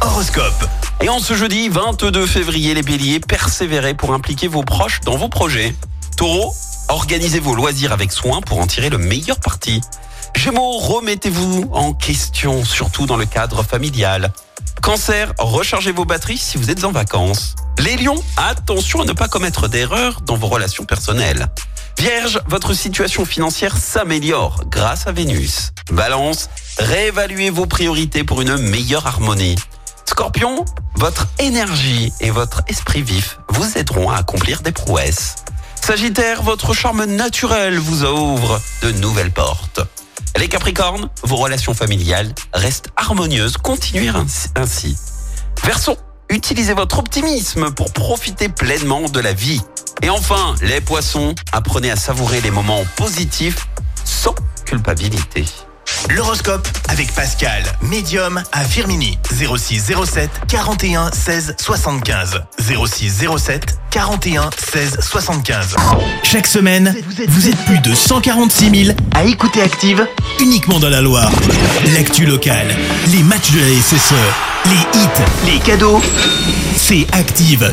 Horoscope. Et en ce jeudi 22 février, les béliers, persévérez pour impliquer vos proches dans vos projets. Taureau, organisez vos loisirs avec soin pour en tirer le meilleur parti. Gémeaux, remettez-vous en question, surtout dans le cadre familial. Cancer, rechargez vos batteries si vous êtes en vacances. Les lions, attention à ne pas commettre d'erreurs dans vos relations personnelles. Vierge, votre situation financière s'améliore grâce à Vénus. Balance, réévaluez vos priorités pour une meilleure harmonie. Scorpion, votre énergie et votre esprit vif vous aideront à accomplir des prouesses. Sagittaire, votre charme naturel vous ouvre de nouvelles portes. Les Capricornes, vos relations familiales restent harmonieuses, continuez ainsi. Verseau, utilisez votre optimisme pour profiter pleinement de la vie. Et enfin, les poissons, apprenez à savourer les moments positifs sans culpabilité. L'horoscope avec Pascal, médium à Firmini. 06 07 41 16 75. 06 07 41 16 75. Chaque semaine, vous êtes plus de 146 000 à écouter Active uniquement dans la Loire. L'actu locale, les matchs de la SSE, les hits, les cadeaux, c'est Active.